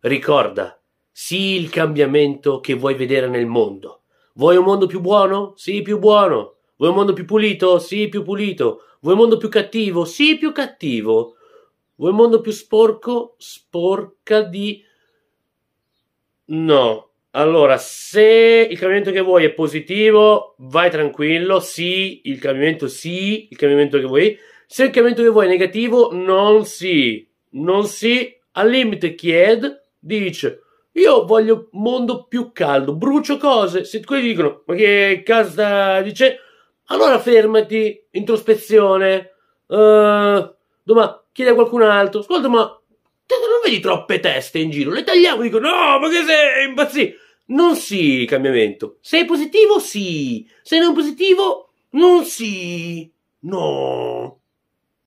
Ricorda, sii il cambiamento che vuoi vedere nel mondo. Vuoi un mondo più buono? Sii più buono. Vuoi un mondo più pulito? Sii più pulito. Vuoi un mondo più cattivo? Sii più cattivo. Vuoi un mondo più sporco? Sporca di... No. Allora, se il cambiamento che vuoi è positivo, vai tranquillo, sì, il cambiamento sì, il cambiamento che vuoi. Se il cambiamento che vuoi è negativo, non sì, non sì, al limite chied, dice, io voglio un mondo più caldo, brucio cose, se quelli dicono, ma che cazzo dice, allora fermati, introspezione, uh, domani chiede a qualcun altro, ascolta ma non vedi troppe teste in giro? Le tagliamo, dico, no, ma che sei impazzito? Non sì, cambiamento. Sei positivo, sì. Sei non positivo, non sì. No.